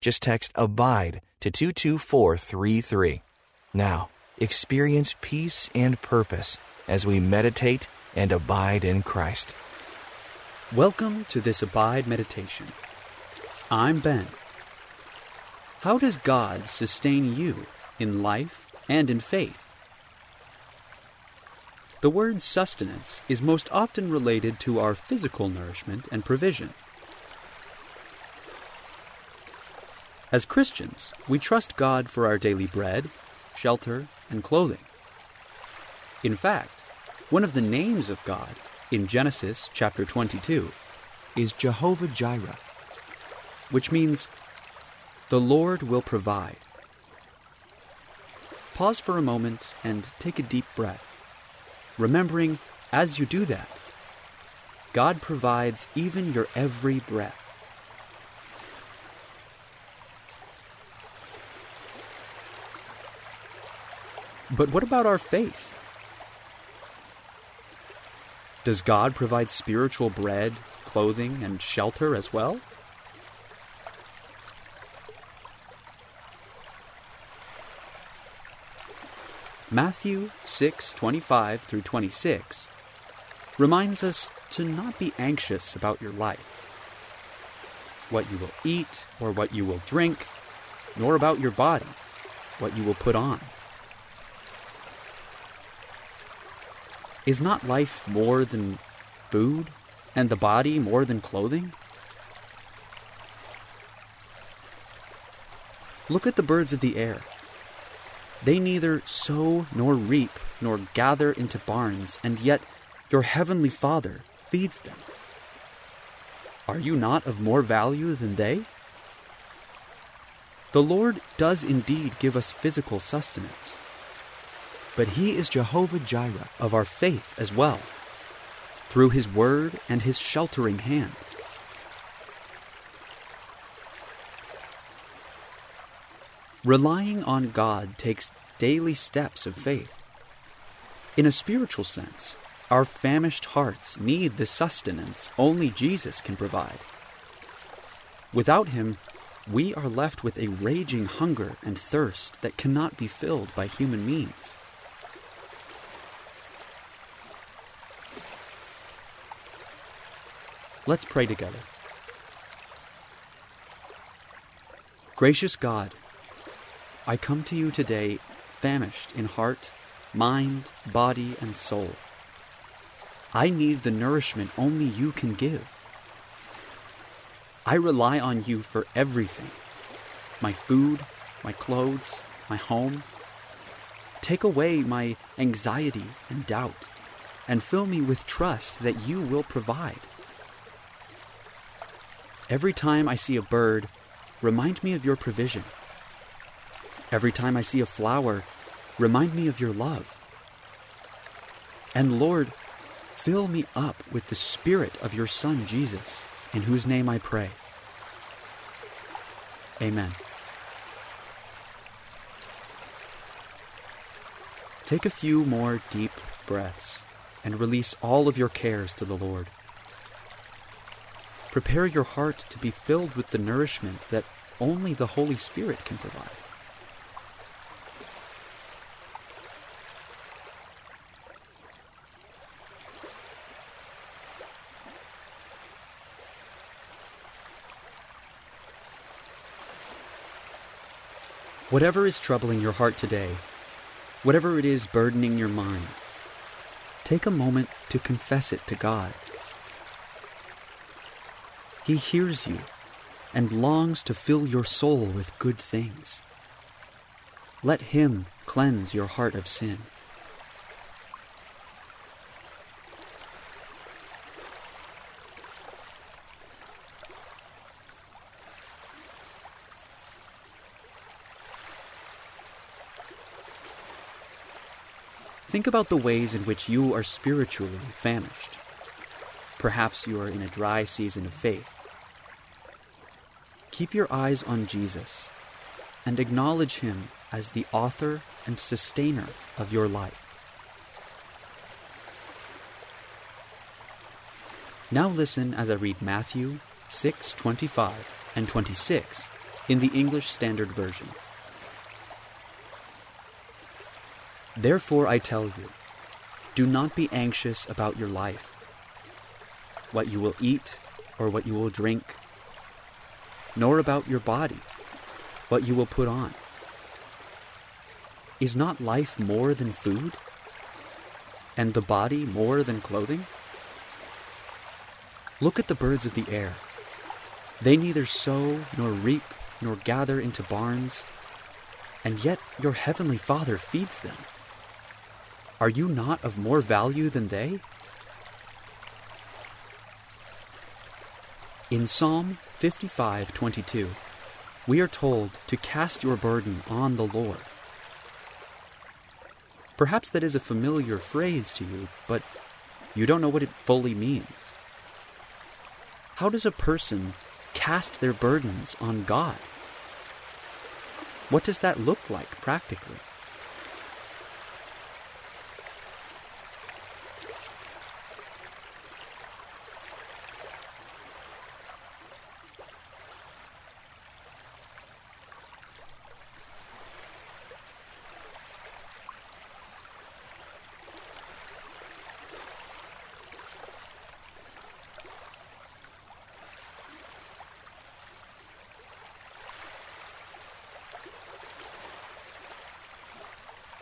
Just text ABIDE to 22433. Now, experience peace and purpose as we meditate and abide in Christ. Welcome to this Abide Meditation. I'm Ben. How does God sustain you in life and in faith? The word sustenance is most often related to our physical nourishment and provision. As Christians, we trust God for our daily bread, shelter, and clothing. In fact, one of the names of God in Genesis chapter 22 is Jehovah Jireh, which means the Lord will provide. Pause for a moment and take a deep breath, remembering as you do that, God provides even your every breath. But what about our faith? Does God provide spiritual bread, clothing, and shelter as well? Matthew 6:25 through 26 reminds us to not be anxious about your life. What you will eat or what you will drink, nor about your body, what you will put on. Is not life more than food, and the body more than clothing? Look at the birds of the air. They neither sow nor reap nor gather into barns, and yet your heavenly Father feeds them. Are you not of more value than they? The Lord does indeed give us physical sustenance, but He is Jehovah Jireh of our faith as well, through His word and His sheltering hand. Relying on God takes daily steps of faith. In a spiritual sense, our famished hearts need the sustenance only Jesus can provide. Without Him, we are left with a raging hunger and thirst that cannot be filled by human means. Let's pray together. Gracious God, I come to you today famished in heart, mind, body, and soul. I need the nourishment only you can give. I rely on you for everything my food, my clothes, my home. Take away my anxiety and doubt, and fill me with trust that you will provide. Every time I see a bird, remind me of your provision. Every time I see a flower, remind me of your love. And Lord, fill me up with the Spirit of your Son, Jesus, in whose name I pray. Amen. Take a few more deep breaths and release all of your cares to the Lord. Prepare your heart to be filled with the nourishment that only the Holy Spirit can provide. Whatever is troubling your heart today, whatever it is burdening your mind, take a moment to confess it to God. He hears you and longs to fill your soul with good things. Let Him cleanse your heart of sin. Think about the ways in which you are spiritually famished. Perhaps you are in a dry season of faith Keep your eyes on Jesus and acknowledge him as the author and sustainer of your life. Now listen as I read Matthew 6:25 and 26 in the English Standard Version. Therefore I tell you, do not be anxious about your life, what you will eat or what you will drink, nor about your body, what you will put on. Is not life more than food, and the body more than clothing? Look at the birds of the air. They neither sow nor reap nor gather into barns, and yet your heavenly Father feeds them. Are you not of more value than they? In Psalm 55:22, we are told to cast your burden on the Lord. Perhaps that is a familiar phrase to you, but you don't know what it fully means. How does a person cast their burdens on God? What does that look like practically?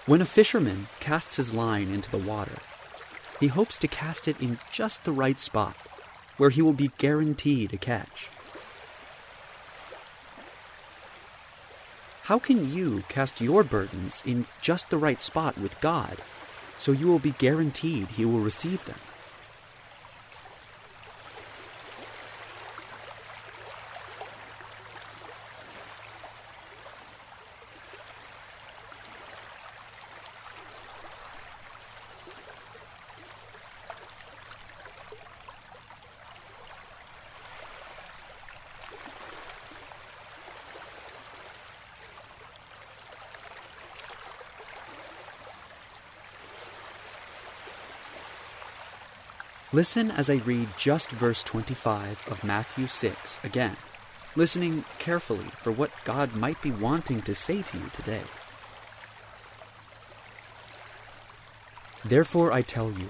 When a fisherman casts his line into the water, he hopes to cast it in just the right spot where he will be guaranteed a catch. How can you cast your burdens in just the right spot with God so you will be guaranteed He will receive them? Listen as I read just verse 25 of Matthew 6 again, listening carefully for what God might be wanting to say to you today. Therefore I tell you,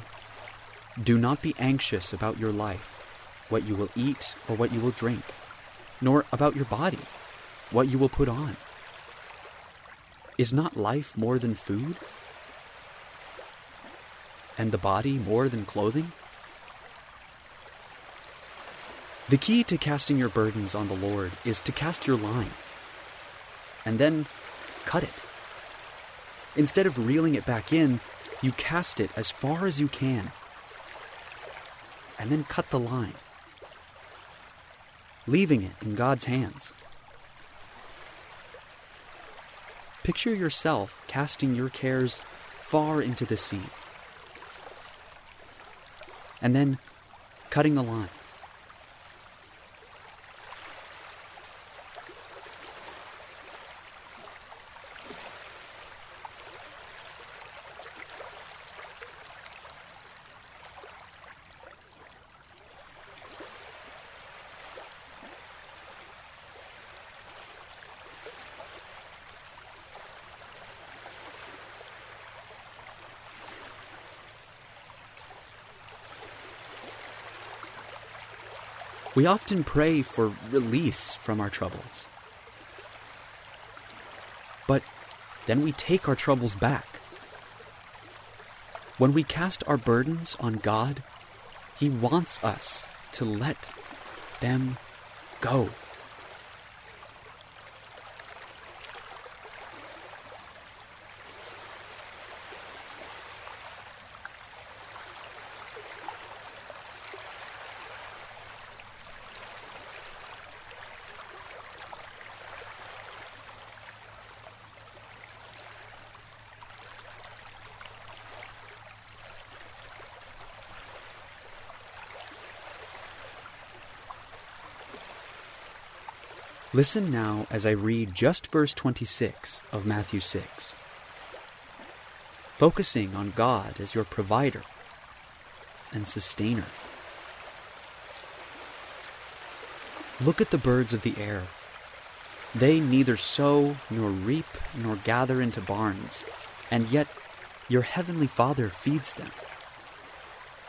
do not be anxious about your life, what you will eat or what you will drink, nor about your body, what you will put on. Is not life more than food? And the body more than clothing? The key to casting your burdens on the Lord is to cast your line and then cut it. Instead of reeling it back in, you cast it as far as you can and then cut the line, leaving it in God's hands. Picture yourself casting your cares far into the sea and then cutting the line. We often pray for release from our troubles. But then we take our troubles back. When we cast our burdens on God, He wants us to let them go. Listen now as I read just verse 26 of Matthew 6. Focusing on God as your provider and sustainer. Look at the birds of the air. They neither sow nor reap nor gather into barns, and yet your heavenly Father feeds them.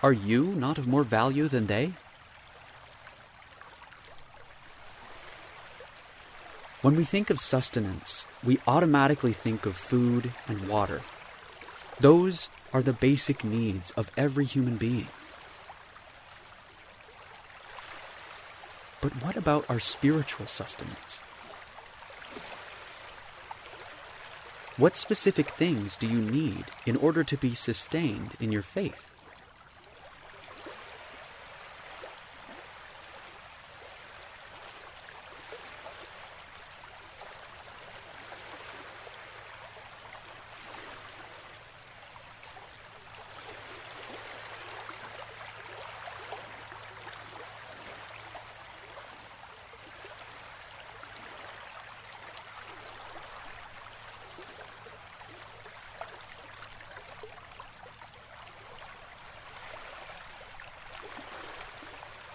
Are you not of more value than they? When we think of sustenance, we automatically think of food and water. Those are the basic needs of every human being. But what about our spiritual sustenance? What specific things do you need in order to be sustained in your faith?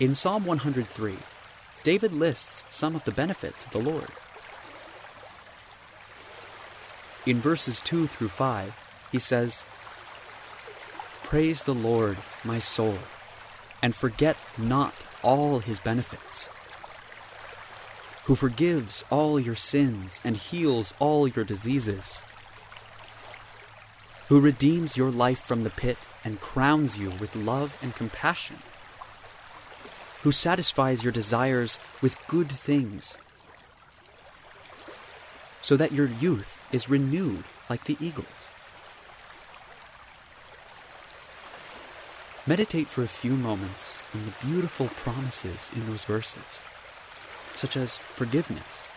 In Psalm 103, David lists some of the benefits of the Lord. In verses 2 through 5, he says, Praise the Lord, my soul, and forget not all his benefits, who forgives all your sins and heals all your diseases, who redeems your life from the pit and crowns you with love and compassion who satisfies your desires with good things, so that your youth is renewed like the eagles. Meditate for a few moments on the beautiful promises in those verses, such as forgiveness,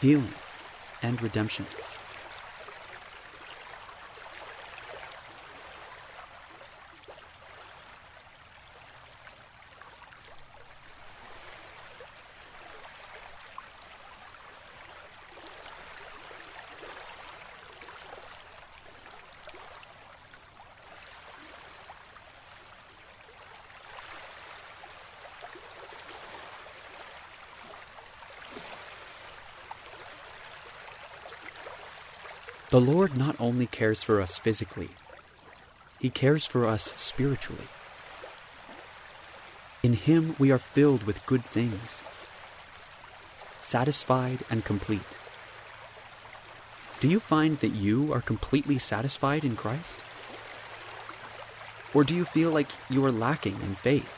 healing, and redemption. The Lord not only cares for us physically, He cares for us spiritually. In Him we are filled with good things, satisfied and complete. Do you find that you are completely satisfied in Christ? Or do you feel like you are lacking in faith?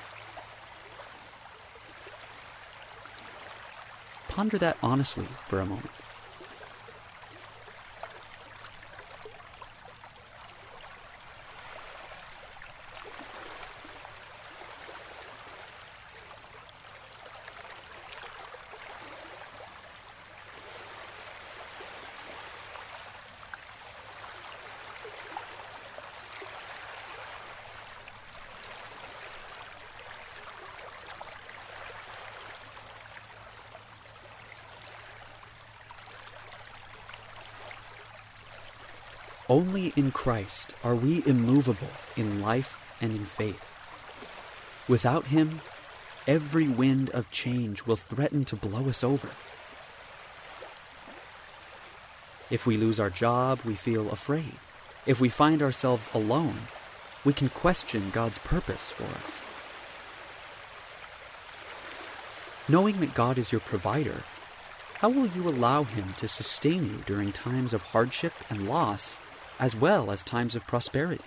Ponder that honestly for a moment. Only in Christ are we immovable in life and in faith. Without Him, every wind of change will threaten to blow us over. If we lose our job, we feel afraid. If we find ourselves alone, we can question God's purpose for us. Knowing that God is your provider, how will you allow Him to sustain you during times of hardship and loss as well as times of prosperity.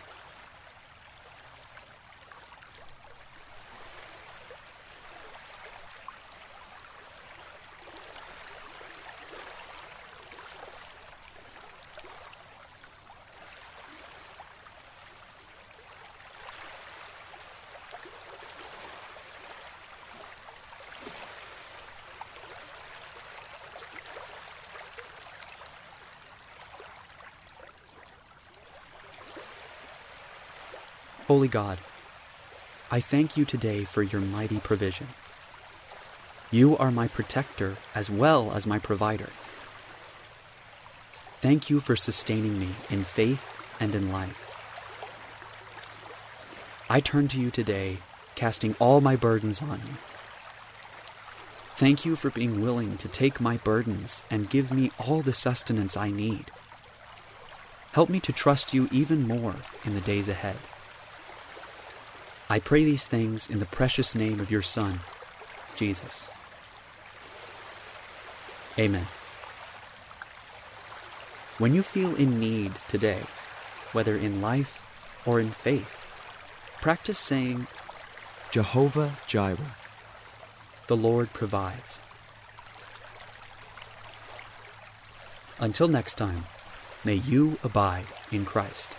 Holy God, I thank you today for your mighty provision. You are my protector as well as my provider. Thank you for sustaining me in faith and in life. I turn to you today, casting all my burdens on you. Thank you for being willing to take my burdens and give me all the sustenance I need. Help me to trust you even more in the days ahead. I pray these things in the precious name of your Son, Jesus. Amen. When you feel in need today, whether in life or in faith, practice saying, Jehovah Jireh. The Lord provides. Until next time, may you abide in Christ.